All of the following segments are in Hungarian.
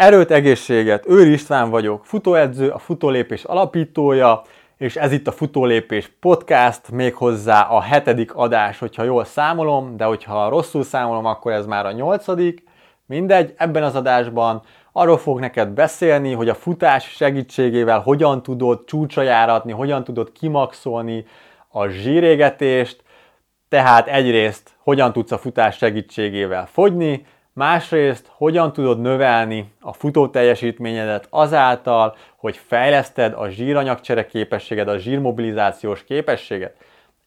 Erőt, egészséget! Őri István vagyok, futóedző, a futólépés alapítója, és ez itt a Futólépés Podcast, méghozzá a hetedik adás, hogyha jól számolom, de hogyha rosszul számolom, akkor ez már a nyolcadik. Mindegy, ebben az adásban arról fog neked beszélni, hogy a futás segítségével hogyan tudod csúcsra járatni, hogyan tudod kimaxolni a zsírégetést, tehát egyrészt hogyan tudsz a futás segítségével fogyni, Másrészt, hogyan tudod növelni a futó teljesítményedet azáltal, hogy fejleszted a zsíranyagcsere képességed, a zsírmobilizációs képességet.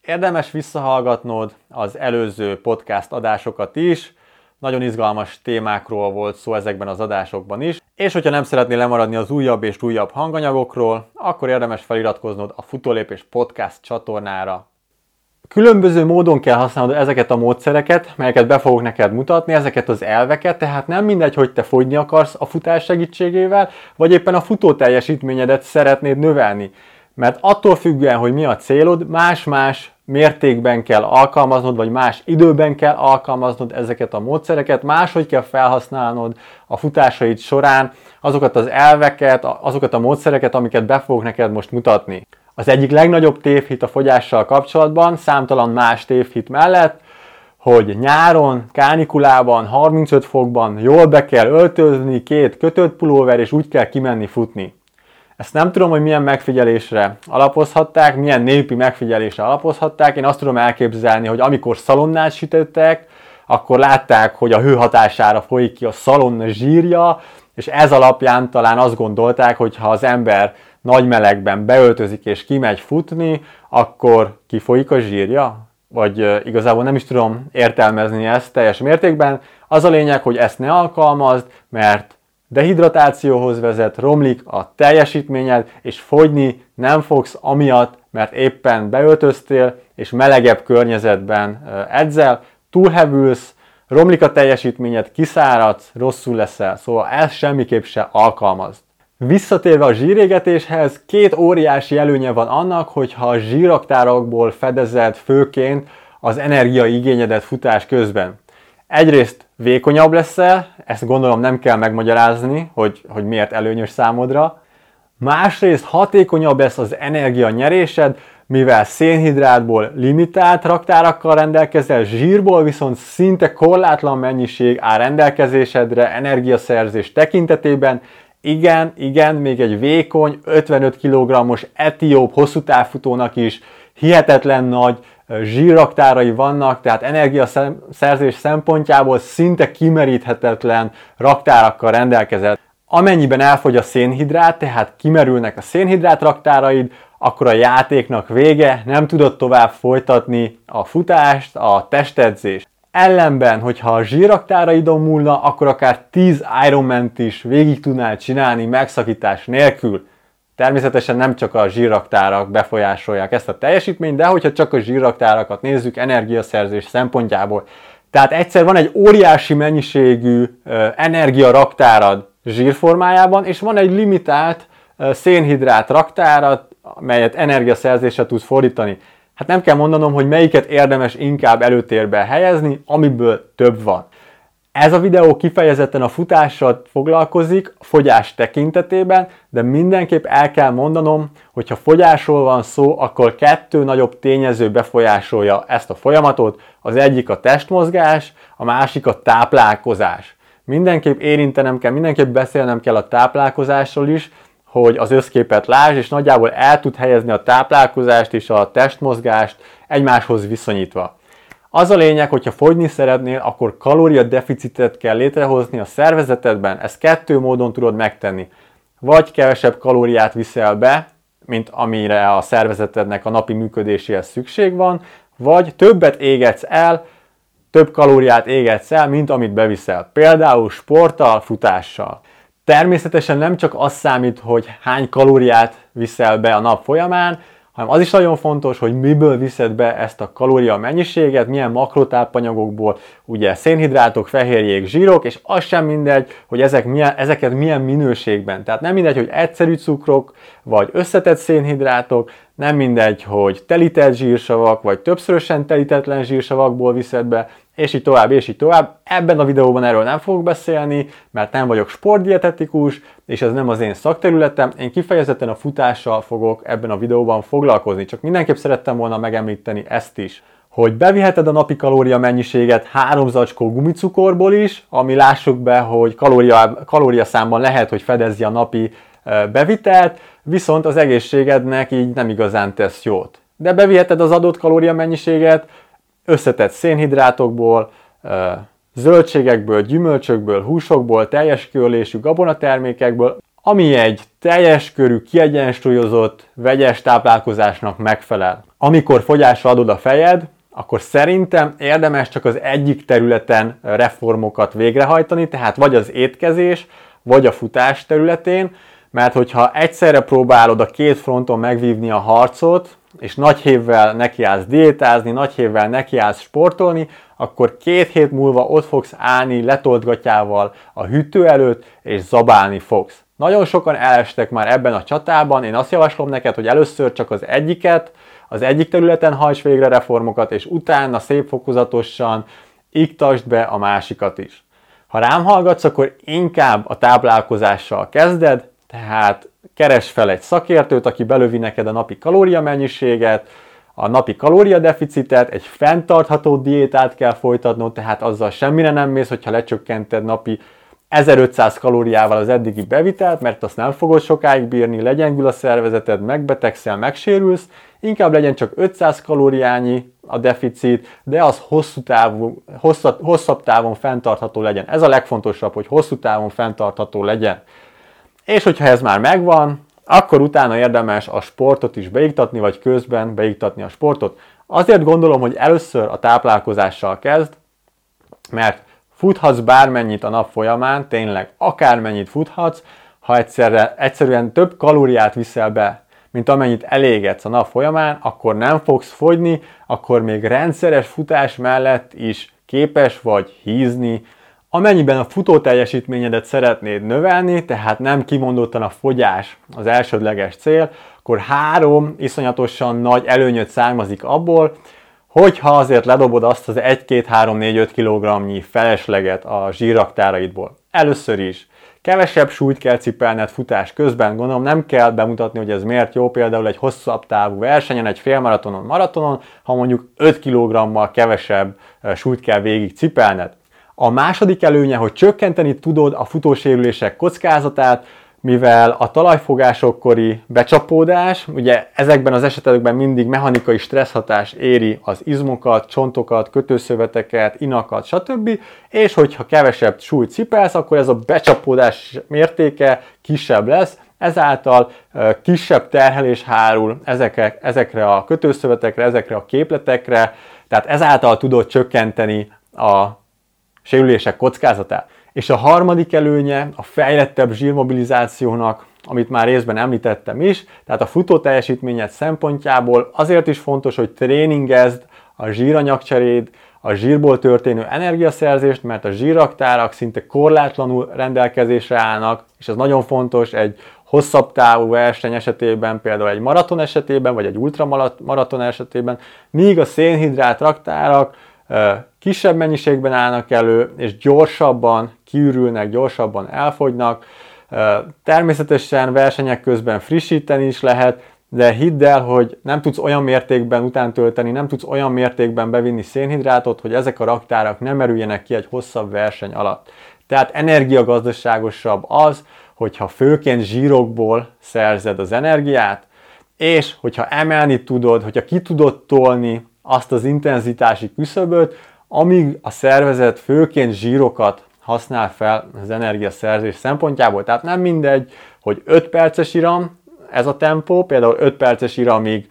Érdemes visszahallgatnod az előző podcast adásokat is, nagyon izgalmas témákról volt szó ezekben az adásokban is, és hogyha nem szeretnél lemaradni az újabb és újabb hanganyagokról, akkor érdemes feliratkoznod a Futólépés Podcast csatornára Különböző módon kell használnod ezeket a módszereket, melyeket be fogok neked mutatni, ezeket az elveket, tehát nem mindegy, hogy te fogyni akarsz a futás segítségével, vagy éppen a futó teljesítményedet szeretnéd növelni. Mert attól függően, hogy mi a célod, más-más mértékben kell alkalmaznod, vagy más időben kell alkalmaznod ezeket a módszereket, máshogy kell felhasználnod a futásaid során azokat az elveket, azokat a módszereket, amiket be fogok neked most mutatni. Az egyik legnagyobb tévhit a fogyással kapcsolatban, számtalan más tévhit mellett, hogy nyáron, kánikulában, 35 fokban jól be kell öltözni, két kötött pulóver, és úgy kell kimenni futni. Ezt nem tudom, hogy milyen megfigyelésre alapozhatták, milyen népi megfigyelésre alapozhatták. Én azt tudom elképzelni, hogy amikor szalonnát sütöttek, akkor látták, hogy a hő hatására folyik ki a szalonna zsírja, és ez alapján talán azt gondolták, hogy ha az ember nagy melegben beöltözik és kimegy futni, akkor kifolyik a zsírja? Vagy igazából nem is tudom értelmezni ezt teljes mértékben. Az a lényeg, hogy ezt ne alkalmazd, mert dehidratációhoz vezet, romlik a teljesítményed, és fogyni nem fogsz amiatt, mert éppen beöltöztél, és melegebb környezetben edzel, túlhevülsz, romlik a teljesítményed, kiszáradsz, rosszul leszel, szóval ezt semmiképp se alkalmazd. Visszatérve a zsírégetéshez, két óriási előnye van annak, hogyha a zsíraktárokból fedezed főként az energiaigényedet futás közben. Egyrészt vékonyabb leszel, ezt gondolom nem kell megmagyarázni, hogy, hogy miért előnyös számodra. Másrészt hatékonyabb lesz az energia nyerésed, mivel szénhidrátból limitált raktárakkal rendelkezel, zsírból viszont szinte korlátlan mennyiség áll rendelkezésedre energiaszerzés tekintetében, igen, igen, még egy vékony, 55 kg-os etióp hosszú távfutónak is hihetetlen nagy zsírraktárai vannak, tehát energiaszerzés szempontjából szinte kimeríthetetlen raktárakkal rendelkezett. Amennyiben elfogy a szénhidrát, tehát kimerülnek a szénhidrát raktáraid, akkor a játéknak vége, nem tudod tovább folytatni a futást, a testedzést. Ellenben, hogyha a zsíraktáraidon múlna, akkor akár 10 ironman is végig tudnál csinálni megszakítás nélkül. Természetesen nem csak a zsíraktárak befolyásolják ezt a teljesítményt, de hogyha csak a zsíraktárakat nézzük energiaszerzés szempontjából. Tehát egyszer van egy óriási mennyiségű energiaraktárad zsírformájában, és van egy limitált szénhidrát raktárad, melyet energiaszerzésre tudsz fordítani. Hát nem kell mondanom, hogy melyiket érdemes inkább előtérbe helyezni, amiből több van. Ez a videó kifejezetten a futással foglalkozik, fogyás tekintetében, de mindenképp el kell mondanom, hogy ha fogyásról van szó, akkor kettő nagyobb tényező befolyásolja ezt a folyamatot. Az egyik a testmozgás, a másik a táplálkozás. Mindenképp érintenem kell, mindenképp beszélnem kell a táplálkozásról is, hogy az összképet lásd, és nagyjából el tud helyezni a táplálkozást és a testmozgást egymáshoz viszonyítva. Az a lényeg, hogyha fogyni szeretnél, akkor kalóriadeficitet kell létrehozni a szervezetedben. Ezt kettő módon tudod megtenni. Vagy kevesebb kalóriát viszel be, mint amire a szervezetednek a napi működéséhez szükség van, vagy többet égetsz el, több kalóriát égetsz el, mint amit beviszel. Például sporttal, futással. Természetesen nem csak az számít, hogy hány kalóriát viszel be a nap folyamán, hanem az is nagyon fontos, hogy miből viszed be ezt a kalória mennyiséget, milyen makrotápanyagokból, ugye szénhidrátok, fehérjék, zsírok, és az sem mindegy, hogy ezek milyen, ezeket milyen minőségben. Tehát nem mindegy, hogy egyszerű cukrok, vagy összetett szénhidrátok, nem mindegy, hogy telített zsírsavak, vagy többszörösen telítetlen zsírsavakból viszed be és így tovább, és így tovább. Ebben a videóban erről nem fogok beszélni, mert nem vagyok sportdietetikus, és ez nem az én szakterületem. Én kifejezetten a futással fogok ebben a videóban foglalkozni, csak mindenképp szerettem volna megemlíteni ezt is hogy beviheted a napi kalória mennyiséget három zacskó gumicukorból is, ami lássuk be, hogy kalória, kalóriaszámban lehet, hogy fedezzi a napi bevitelt, viszont az egészségednek így nem igazán tesz jót. De beviheted az adott kalória mennyiséget összetett szénhidrátokból, zöldségekből, gyümölcsökből, húsokból, teljes körlésű gabonatermékekből, ami egy teljes körű, kiegyensúlyozott, vegyes táplálkozásnak megfelel. Amikor fogyásra adod a fejed, akkor szerintem érdemes csak az egyik területen reformokat végrehajtani, tehát vagy az étkezés, vagy a futás területén, mert hogyha egyszerre próbálod a két fronton megvívni a harcot, és nagy hévvel nekiállsz diétázni, nagy hévvel nekiállsz sportolni, akkor két hét múlva ott fogsz állni letoltgatjával a hűtő előtt, és zabálni fogsz. Nagyon sokan elestek már ebben a csatában, én azt javaslom neked, hogy először csak az egyiket, az egyik területen hajts végre reformokat, és utána szép fokozatosan iktasd be a másikat is. Ha rám hallgatsz, akkor inkább a táplálkozással kezded, tehát keres fel egy szakértőt, aki belövi neked a napi kalóriamennyiséget, a napi kalóriadeficitet, egy fenntartható diétát kell folytatnod, tehát azzal semmire nem mész, hogyha lecsökkented napi 1500 kalóriával az eddigi bevitelt, mert azt nem fogod sokáig bírni, legyengül a szervezeted, megbetegszel, megsérülsz, inkább legyen csak 500 kalóriányi a deficit, de az hosszú távú, hosszabb, hosszabb távon fenntartható legyen. Ez a legfontosabb, hogy hosszú távon fenntartható legyen. És hogyha ez már megvan, akkor utána érdemes a sportot is beiktatni, vagy közben beiktatni a sportot. Azért gondolom, hogy először a táplálkozással kezd, mert futhatsz bármennyit a nap folyamán, tényleg akármennyit futhatsz, ha egyszerre, egyszerűen több kalóriát viszel be, mint amennyit elégetsz a nap folyamán, akkor nem fogsz fogyni, akkor még rendszeres futás mellett is képes vagy hízni, Amennyiben a futó teljesítményedet szeretnéd növelni, tehát nem kimondottan a fogyás az elsődleges cél, akkor három iszonyatosan nagy előnyöt származik abból, hogyha azért ledobod azt az 1-2-3-4-5 kg felesleget a zsírraktáraidból. Először is kevesebb súlyt kell cipelned futás közben, gondolom nem kell bemutatni, hogy ez miért jó, például egy hosszabb távú versenyen, egy félmaratonon, maratonon, ha mondjuk 5 kg-mal kevesebb súlyt kell végig cipelned. A második előnye, hogy csökkenteni tudod a futósérülések kockázatát, mivel a talajfogásokkori becsapódás, ugye ezekben az esetekben mindig mechanikai stresszhatás éri az izmokat, csontokat, kötőszöveteket, inakat, stb. És hogyha kevesebb súlyt cipelsz, akkor ez a becsapódás mértéke kisebb lesz, ezáltal kisebb terhelés hárul ezekre, ezekre a kötőszövetekre, ezekre a képletekre, tehát ezáltal tudod csökkenteni a sérülések kockázatát. És a harmadik előnye a fejlettebb zsírmobilizációnak, amit már részben említettem is, tehát a futó teljesítményed szempontjából azért is fontos, hogy tréningezd a zsíranyagcseréd, a zsírból történő energiaszerzést, mert a zsírraktárak szinte korlátlanul rendelkezésre állnak, és ez nagyon fontos egy hosszabb távú verseny esetében, például egy maraton esetében, vagy egy ultramaraton esetében, míg a szénhidrát raktárak kisebb mennyiségben állnak elő, és gyorsabban kiürülnek, gyorsabban elfogynak. Természetesen versenyek közben frissíteni is lehet, de hidd el, hogy nem tudsz olyan mértékben utántölteni, nem tudsz olyan mértékben bevinni szénhidrátot, hogy ezek a raktárak nem merüljenek ki egy hosszabb verseny alatt. Tehát energiagazdaságosabb az, hogyha főként zsírokból szerzed az energiát, és hogyha emelni tudod, hogyha ki tudod tolni azt az intenzitási küszöböt, amíg a szervezet főként zsírokat használ fel az energiaszerzés szempontjából. Tehát nem mindegy, hogy 5 perces iram, ez a tempó, például 5 perces iramig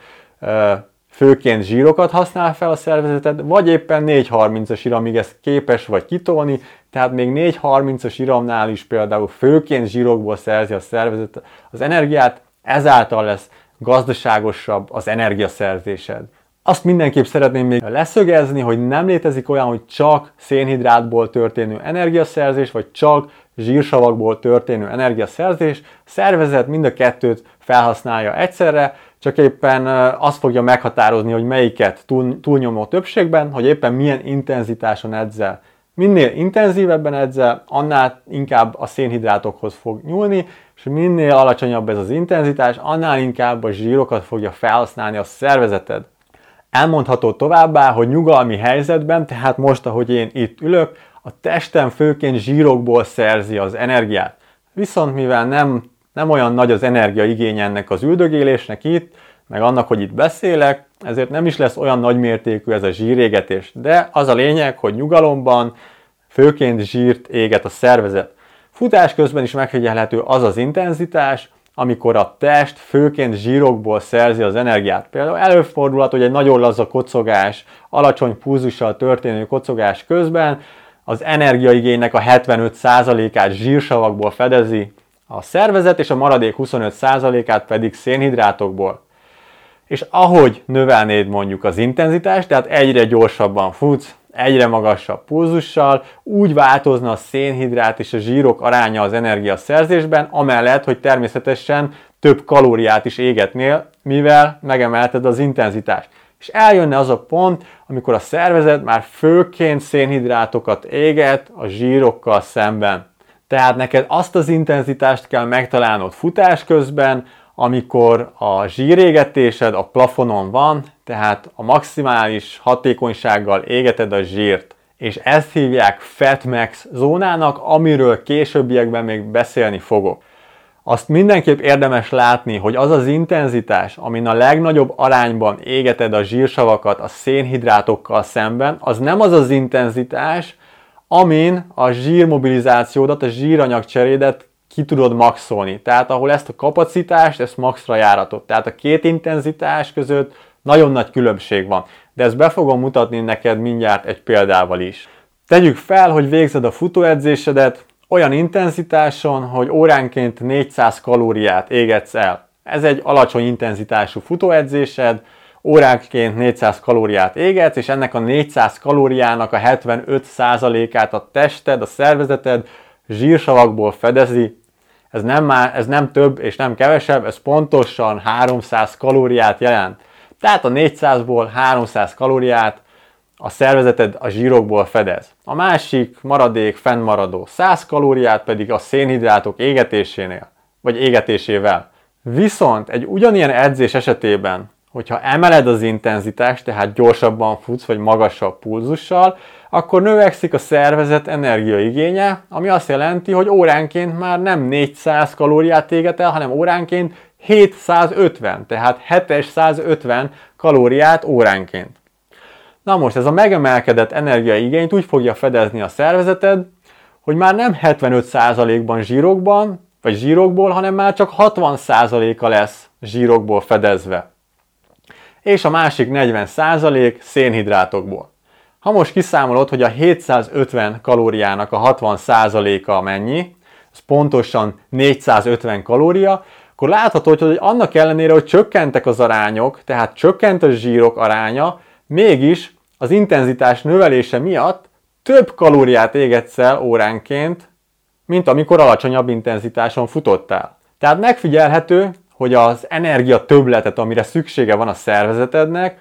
főként zsírokat használ fel a szervezeted, vagy éppen 4.30-as iramig ezt képes vagy kitolni, tehát még 4.30-as iramnál is például főként zsírokból szerzi a szervezet az energiát, ezáltal lesz gazdaságosabb az energiaszerzésed. Azt mindenképp szeretném még leszögezni, hogy nem létezik olyan, hogy csak szénhidrátból történő energiaszerzés, vagy csak zsírsavakból történő energiaszerzés, szervezet mind a kettőt felhasználja egyszerre, csak éppen azt fogja meghatározni, hogy melyiket túl, túlnyomó többségben, hogy éppen milyen intenzitáson edzel. Minél intenzívebben edzel, annál inkább a szénhidrátokhoz fog nyúlni, és minél alacsonyabb ez az intenzitás, annál inkább a zsírokat fogja felhasználni a szervezeted. Elmondható továbbá, hogy nyugalmi helyzetben, tehát most, ahogy én itt ülök, a testem főként zsírokból szerzi az energiát. Viszont mivel nem, nem olyan nagy az energiaigény ennek az üldögélésnek itt, meg annak, hogy itt beszélek, ezért nem is lesz olyan nagymértékű ez a zsírégetés. De az a lényeg, hogy nyugalomban főként zsírt éget a szervezet. Futás közben is megfigyelhető az az intenzitás, amikor a test főként zsírokból szerzi az energiát. Például előfordulhat, hogy egy nagyon laza kocogás, alacsony pulzussal történő kocogás közben az energiaigénynek a 75%-át zsírsavakból fedezi a szervezet, és a maradék 25%-át pedig szénhidrátokból. És ahogy növelnéd mondjuk az intenzitást, tehát egyre gyorsabban futsz, egyre magasabb pulzussal, úgy változna a szénhidrát és a zsírok aránya az energiaszerzésben, amellett, hogy természetesen több kalóriát is égetnél, mivel megemelted az intenzitást. És eljönne az a pont, amikor a szervezet már főként szénhidrátokat éget a zsírokkal szemben. Tehát neked azt az intenzitást kell megtalálnod futás közben, amikor a zsírégetésed a plafonon van, tehát a maximális hatékonysággal égeted a zsírt. És ezt hívják Fat Max zónának, amiről későbbiekben még beszélni fogok. Azt mindenképp érdemes látni, hogy az az intenzitás, amin a legnagyobb arányban égeted a zsírsavakat a szénhidrátokkal szemben, az nem az az intenzitás, amin a zsírmobilizációdat, a zsíranyagcserédet ki tudod maxolni. Tehát ahol ezt a kapacitást, ezt maxra járatot. Tehát a két intenzitás között nagyon nagy különbség van. De ezt be fogom mutatni neked mindjárt egy példával is. Tegyük fel, hogy végzed a futóedzésedet olyan intenzitáson, hogy óránként 400 kalóriát égetsz el. Ez egy alacsony intenzitású futóedzésed, óránként 400 kalóriát égetsz, és ennek a 400 kalóriának a 75%-át a tested, a szervezeted zsírsavakból fedezi, ez nem, már, ez nem több és nem kevesebb, ez pontosan 300 kalóriát jelent. Tehát a 400-ból 300 kalóriát a szervezeted a zsírokból fedez. A másik maradék fennmaradó 100 kalóriát pedig a szénhidrátok égetésénél, vagy égetésével. Viszont egy ugyanilyen edzés esetében, hogyha emeled az intenzitást, tehát gyorsabban futsz, vagy magasabb pulzussal, akkor növekszik a szervezet energiaigénye, ami azt jelenti, hogy óránként már nem 400 kalóriát éget el, hanem óránként 750, tehát 750 kalóriát óránként. Na most ez a megemelkedett energiaigényt úgy fogja fedezni a szervezeted, hogy már nem 75%-ban zsírokban, vagy zsírokból, hanem már csak 60%-a lesz zsírokból fedezve. És a másik 40% szénhidrátokból. Ha most kiszámolod, hogy a 750 kalóriának a 60%-a mennyi, ez pontosan 450 kalória, akkor láthatod, hogy annak ellenére, hogy csökkentek az arányok, tehát csökkent a zsírok aránya, mégis az intenzitás növelése miatt több kalóriát égetsz el óránként, mint amikor alacsonyabb intenzitáson futottál. Tehát megfigyelhető, hogy az energia többletet, amire szüksége van a szervezetednek,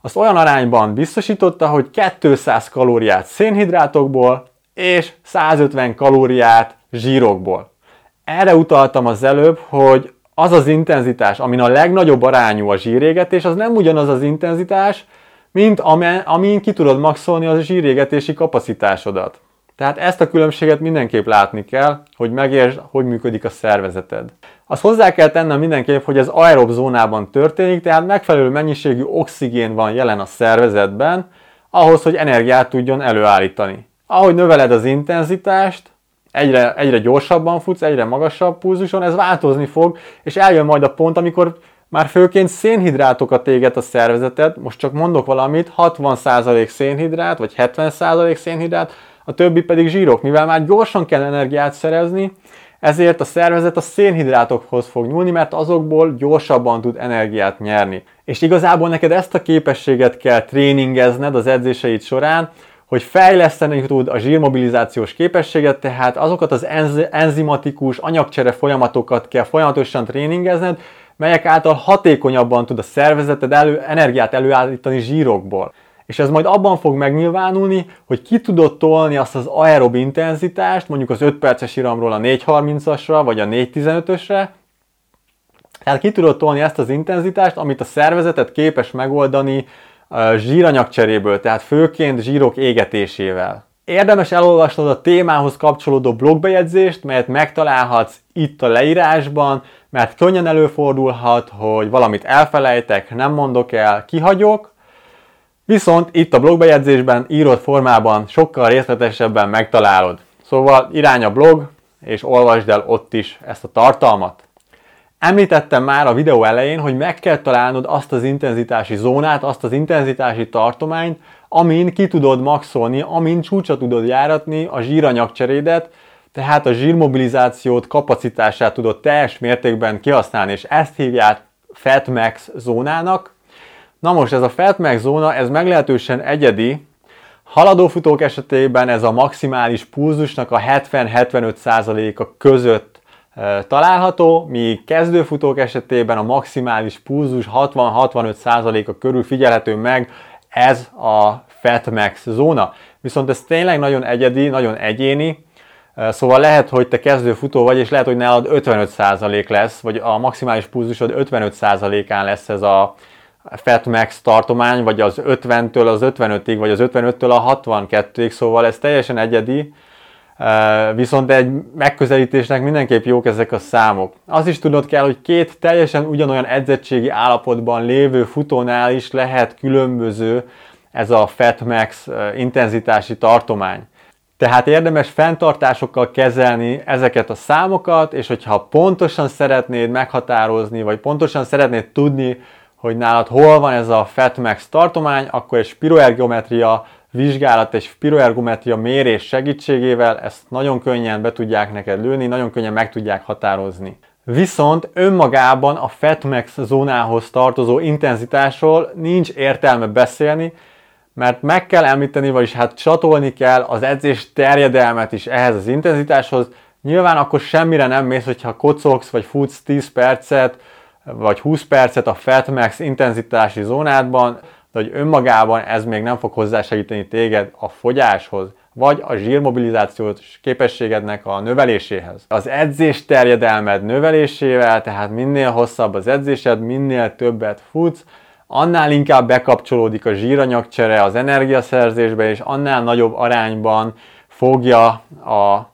azt olyan arányban biztosította, hogy 200 kalóriát szénhidrátokból és 150 kalóriát zsírokból. Erre utaltam az előbb, hogy az az intenzitás, amin a legnagyobb arányú a zsírégetés, az nem ugyanaz az intenzitás, mint amin ki tudod maxolni a zsírégetési kapacitásodat. Tehát ezt a különbséget mindenképp látni kell, hogy megértsd, hogy működik a szervezeted. Azt hozzá kell tennem mindenképp, hogy ez aerob zónában történik, tehát megfelelő mennyiségű oxigén van jelen a szervezetben, ahhoz, hogy energiát tudjon előállítani. Ahogy növeled az intenzitást, egyre, egyre gyorsabban futsz, egyre magasabb pulzuson, ez változni fog, és eljön majd a pont, amikor már főként szénhidrátokat éget a szervezeted, most csak mondok valamit, 60% szénhidrát, vagy 70% szénhidrát, a többi pedig zsírok, mivel már gyorsan kell energiát szerezni, ezért a szervezet a szénhidrátokhoz fog nyúlni, mert azokból gyorsabban tud energiát nyerni. És igazából neked ezt a képességet kell tréningezned az edzéseid során, hogy fejleszteni tud a zsírmobilizációs képességet, tehát azokat az enzimatikus anyagcsere folyamatokat kell folyamatosan tréningezned, melyek által hatékonyabban tud a szervezeted elő, energiát előállítani zsírokból. És ez majd abban fog megnyilvánulni, hogy ki tudod tolni azt az aerob intenzitást, mondjuk az 5 perces iramról a 4.30-asra, vagy a 4.15-ösre, tehát ki tudod tolni ezt az intenzitást, amit a szervezetet képes megoldani zsíranyag cseréből, tehát főként zsírok égetésével. Érdemes elolvasnod a témához kapcsolódó blogbejegyzést, melyet megtalálhatsz itt a leírásban, mert könnyen előfordulhat, hogy valamit elfelejtek, nem mondok el, kihagyok, viszont itt a blogbejegyzésben írott formában sokkal részletesebben megtalálod. Szóval irány a blog, és olvasd el ott is ezt a tartalmat. Említettem már a videó elején, hogy meg kell találnod azt az intenzitási zónát, azt az intenzitási tartományt, amin ki tudod maxolni, amin csúcsa tudod járatni a zsíranyagcserédet, tehát a zsírmobilizációt, kapacitását tudod teljes mértékben kihasználni, és ezt hívják Fatmax zónának. Na most ez a Fatmax zóna, ez meglehetősen egyedi, Haladófutók esetében ez a maximális pulzusnak a 70-75%-a között található, míg kezdőfutók esetében a maximális pulzus 60-65%-a körül figyelhető meg ez a Fatmax zóna. Viszont ez tényleg nagyon egyedi, nagyon egyéni, Szóval lehet, hogy te kezdő futó vagy, és lehet, hogy nálad 55% lesz, vagy a maximális pulzusod 55%-án lesz ez a Fatmax tartomány, vagy az 50-től az 55-ig, vagy az 55-től a 62-ig, szóval ez teljesen egyedi, Viszont egy megközelítésnek mindenképp jók ezek a számok. Az is tudod kell, hogy két teljesen ugyanolyan edzettségi állapotban lévő futónál is lehet különböző ez a Fatmax intenzitási tartomány. Tehát érdemes fenntartásokkal kezelni ezeket a számokat, és hogyha pontosan szeretnéd meghatározni, vagy pontosan szeretnéd tudni, hogy nálad hol van ez a Fatmax tartomány, akkor egy spiroergometria vizsgálat és spiroergometria mérés segítségével ezt nagyon könnyen be tudják neked lőni, nagyon könnyen meg tudják határozni. Viszont önmagában a Fatmax zónához tartozó intenzitásról nincs értelme beszélni, mert meg kell említeni, vagyis hát csatolni kell az edzés terjedelmet is ehhez az intenzitáshoz. Nyilván akkor semmire nem mész, hogyha kocogsz vagy futsz 10 percet, vagy 20 percet a Fatmax intenzitási zónádban, de hogy önmagában ez még nem fog hozzásegíteni téged a fogyáshoz, vagy a zsírmobilizációs képességednek a növeléséhez. Az edzés terjedelmed növelésével, tehát minél hosszabb az edzésed, minél többet futsz, annál inkább bekapcsolódik a zsíranyagcsere az energiaszerzésbe, és annál nagyobb arányban fogja a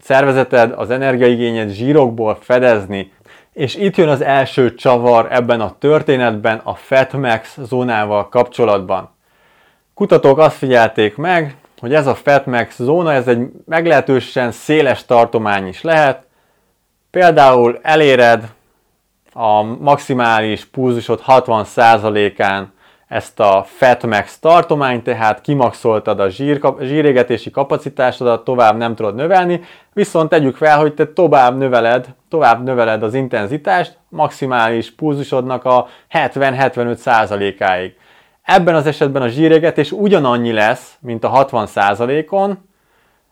szervezeted az energiaigényed zsírokból fedezni. És itt jön az első csavar ebben a történetben a Fatmax zónával kapcsolatban. Kutatók azt figyelték meg, hogy ez a Fatmax zóna, ez egy meglehetősen széles tartomány is lehet. Például eléred a maximális pulzusod 60%-án ezt a Fatmax tartományt, tehát kimaxoltad a zsír, zsírégetési kapacitásodat, tovább nem tudod növelni, viszont tegyük fel, hogy te tovább növeled, tovább növeled az intenzitást maximális pulzusodnak a 70-75%-áig. Ebben az esetben a zsírégetés ugyanannyi lesz, mint a 60%-on,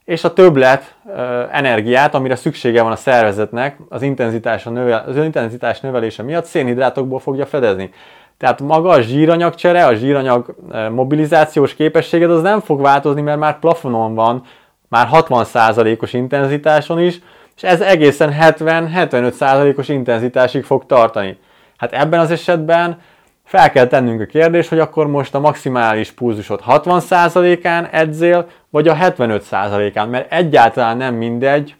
és a többlet energiát, amire szüksége van a szervezetnek az intenzitás, a növel, az intenzitás növelése miatt szénhidrátokból fogja fedezni. Tehát maga a zsíranyagcsere, a zsíranyag mobilizációs képességed az nem fog változni, mert már plafonon van, már 60%-os intenzitáson is, és ez egészen 70-75%-os intenzitásig fog tartani. Hát ebben az esetben fel kell tennünk a kérdést, hogy akkor most a maximális pulzusod 60%-án edzél, vagy a 75%-án, mert egyáltalán nem mindegy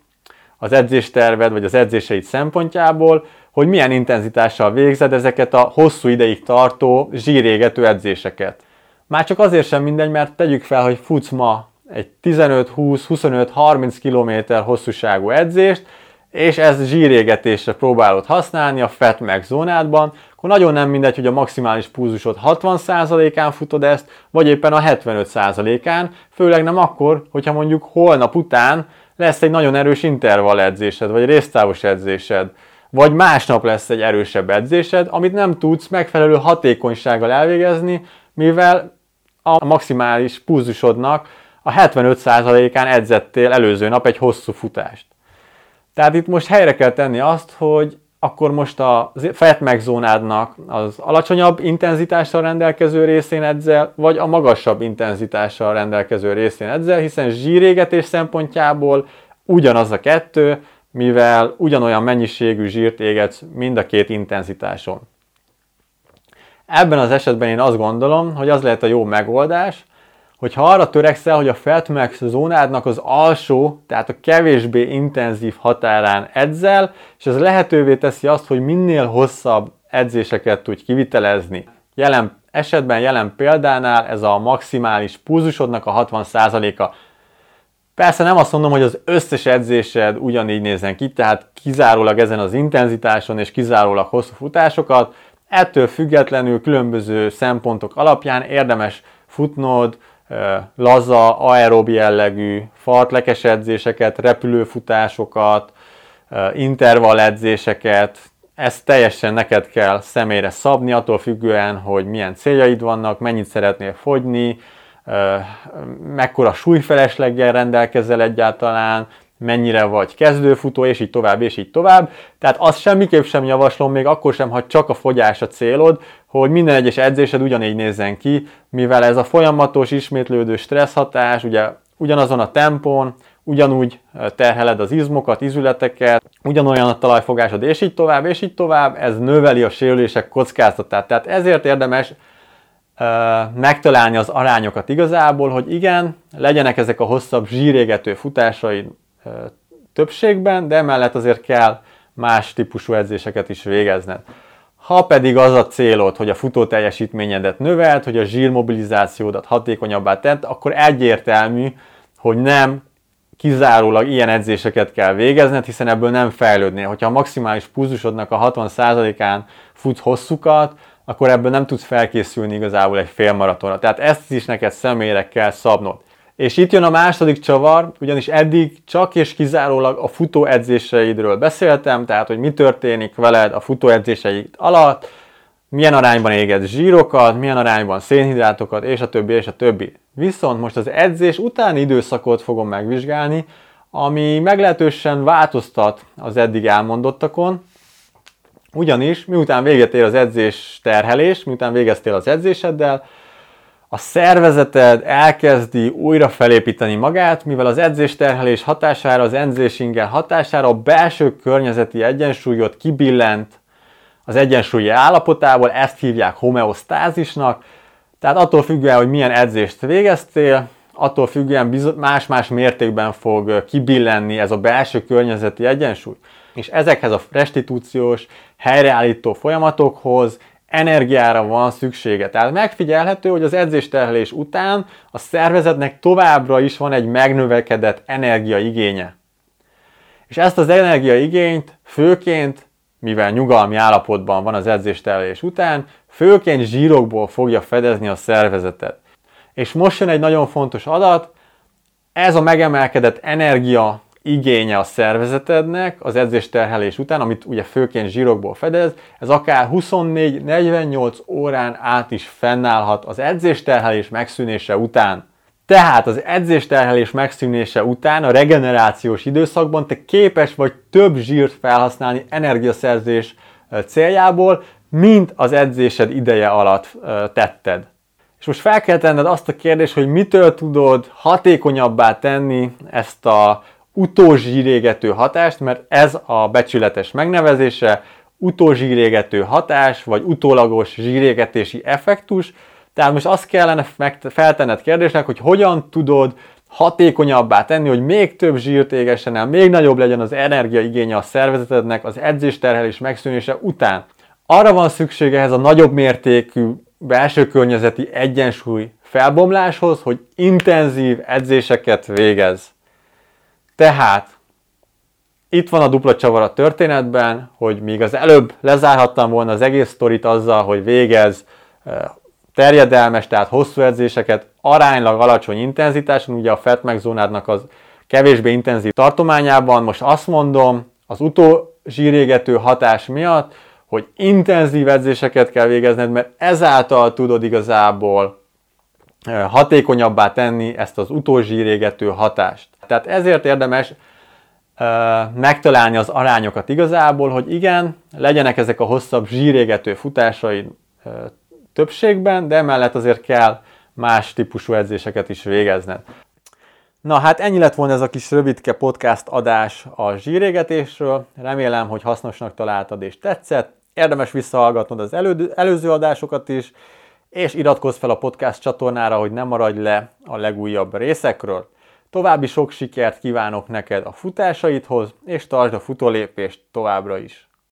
az edzésterved, vagy az edzéseid szempontjából, hogy milyen intenzitással végzed ezeket a hosszú ideig tartó zsírégető edzéseket. Már csak azért sem mindegy, mert tegyük fel, hogy futsz ma egy 15-20-25-30 km hosszúságú edzést, és ez zsírégetésre próbálod használni a Fatmax zónádban, akkor nagyon nem mindegy, hogy a maximális pulzusod 60%-án futod ezt, vagy éppen a 75%-án, főleg nem akkor, hogyha mondjuk holnap után lesz egy nagyon erős intervall edzésed, vagy résztávos edzésed, vagy másnap lesz egy erősebb edzésed, amit nem tudsz megfelelő hatékonysággal elvégezni, mivel a maximális pulzusodnak a 75%-án edzettél előző nap egy hosszú futást. Tehát itt most helyre kell tenni azt, hogy akkor most a megzónádnak az alacsonyabb intenzitással rendelkező részén edzel, vagy a magasabb intenzitással rendelkező részén edzel, hiszen zsírégetés szempontjából ugyanaz a kettő, mivel ugyanolyan mennyiségű zsírt égetsz mind a két intenzitáson. Ebben az esetben én azt gondolom, hogy az lehet a jó megoldás, hogyha arra törekszel, hogy a feltömeg zónádnak az alsó, tehát a kevésbé intenzív határán edzel, és ez lehetővé teszi azt, hogy minél hosszabb edzéseket tudj kivitelezni. Jelen esetben, jelen példánál ez a maximális pulzusodnak a 60%-a. Persze nem azt mondom, hogy az összes edzésed ugyanígy nézzen ki, tehát kizárólag ezen az intenzitáson és kizárólag hosszú futásokat, ettől függetlenül különböző szempontok alapján érdemes futnod, laza, aerob jellegű fartlekes edzéseket, repülőfutásokat, intervall edzéseket, ezt teljesen neked kell személyre szabni, attól függően, hogy milyen céljaid vannak, mennyit szeretnél fogyni, mekkora súlyfelesleggel rendelkezel egyáltalán, mennyire vagy kezdőfutó, és így tovább, és így tovább. Tehát azt semmiképp sem javaslom, még akkor sem, ha csak a fogyás a célod, hogy minden egyes edzésed ugyanígy nézzen ki, mivel ez a folyamatos, ismétlődő stressz hatás, ugye ugyanazon a tempón, ugyanúgy terheled az izmokat, izületeket, ugyanolyan a talajfogásod, és így tovább, és így tovább, ez növeli a sérülések kockázatát. Tehát ezért érdemes megtalálni az arányokat igazából, hogy igen, legyenek ezek a hosszabb zsírégető futásaid többségben, de emellett azért kell más típusú edzéseket is végezned. Ha pedig az a célod, hogy a futó teljesítményedet növelt, hogy a zsírmobilizációdat hatékonyabbá tett, akkor egyértelmű, hogy nem kizárólag ilyen edzéseket kell végezned, hiszen ebből nem fejlődnél. Hogyha a maximális pulzusodnak a 60%-án futsz hosszukat, akkor ebből nem tudsz felkészülni igazából egy félmaratonra. Tehát ezt is neked személyre kell szabnod. És itt jön a második csavar, ugyanis eddig csak és kizárólag a futóedzéseidről beszéltem, tehát hogy mi történik veled a futóedzéseid alatt, milyen arányban éged zsírokat, milyen arányban szénhidrátokat, és a többi, és a többi. Viszont most az edzés utáni időszakot fogom megvizsgálni, ami meglehetősen változtat az eddig elmondottakon, ugyanis miután véget ér az edzés terhelés, miután végeztél az edzéseddel, a szervezeted elkezdi újra felépíteni magát, mivel az edzésterhelés hatására, az edzésingel hatására a belső környezeti egyensúlyot kibillent az egyensúlyi állapotából, ezt hívják homeosztázisnak, tehát attól függően, hogy milyen edzést végeztél, attól függően más-más mértékben fog kibillenni ez a belső környezeti egyensúly. És ezekhez a restitúciós, helyreállító folyamatokhoz energiára van szüksége. Tehát megfigyelhető, hogy az edzésterhelés után a szervezetnek továbbra is van egy megnövekedett energiaigénye. És ezt az energiaigényt főként, mivel nyugalmi állapotban van az edzésterhelés után, főként zsírokból fogja fedezni a szervezetet. És most jön egy nagyon fontos adat, ez a megemelkedett energia igénye a szervezetednek az edzésterhelés után, amit ugye főként zsírokból fedez, ez akár 24-48 órán át is fennállhat az edzésterhelés megszűnése után. Tehát az edzésterhelés megszűnése után a regenerációs időszakban te képes vagy több zsírt felhasználni energiaszerzés céljából, mint az edzésed ideje alatt tetted. És most fel kell tenned azt a kérdést, hogy mitől tudod hatékonyabbá tenni ezt a utózsírégető hatást, mert ez a becsületes megnevezése, utózsírégető hatás, vagy utólagos zsírégetési effektus. Tehát most azt kellene feltenned kérdésnek, hogy hogyan tudod hatékonyabbá tenni, hogy még több zsírt égessen el, még nagyobb legyen az energiaigénye a szervezetednek az edzésterhelés megszűnése után. Arra van szüksége ehhez a nagyobb mértékű belső környezeti egyensúly felbomláshoz, hogy intenzív edzéseket végez. Tehát itt van a dupla csavar a történetben, hogy míg az előbb lezárhattam volna az egész sztorit azzal, hogy végez terjedelmes, tehát hosszú edzéseket aránylag alacsony intenzitáson, ugye a fett megzónádnak az kevésbé intenzív tartományában, most azt mondom, az utó zsírégető hatás miatt, hogy intenzív edzéseket kell végezned, mert ezáltal tudod igazából hatékonyabbá tenni ezt az utózsírégető hatást. Tehát ezért érdemes megtalálni az arányokat igazából, hogy igen, legyenek ezek a hosszabb zsírégető futásai többségben, de emellett azért kell más típusú edzéseket is végezned. Na hát ennyi lett volna ez a kis rövidke podcast adás a zsírégetésről. Remélem, hogy hasznosnak találtad és tetszett. Érdemes visszahallgatnod az elő, előző adásokat is, és iratkozz fel a podcast csatornára, hogy ne maradj le a legújabb részekről. További sok sikert kívánok neked a futásaidhoz, és tartsd a futólépést továbbra is!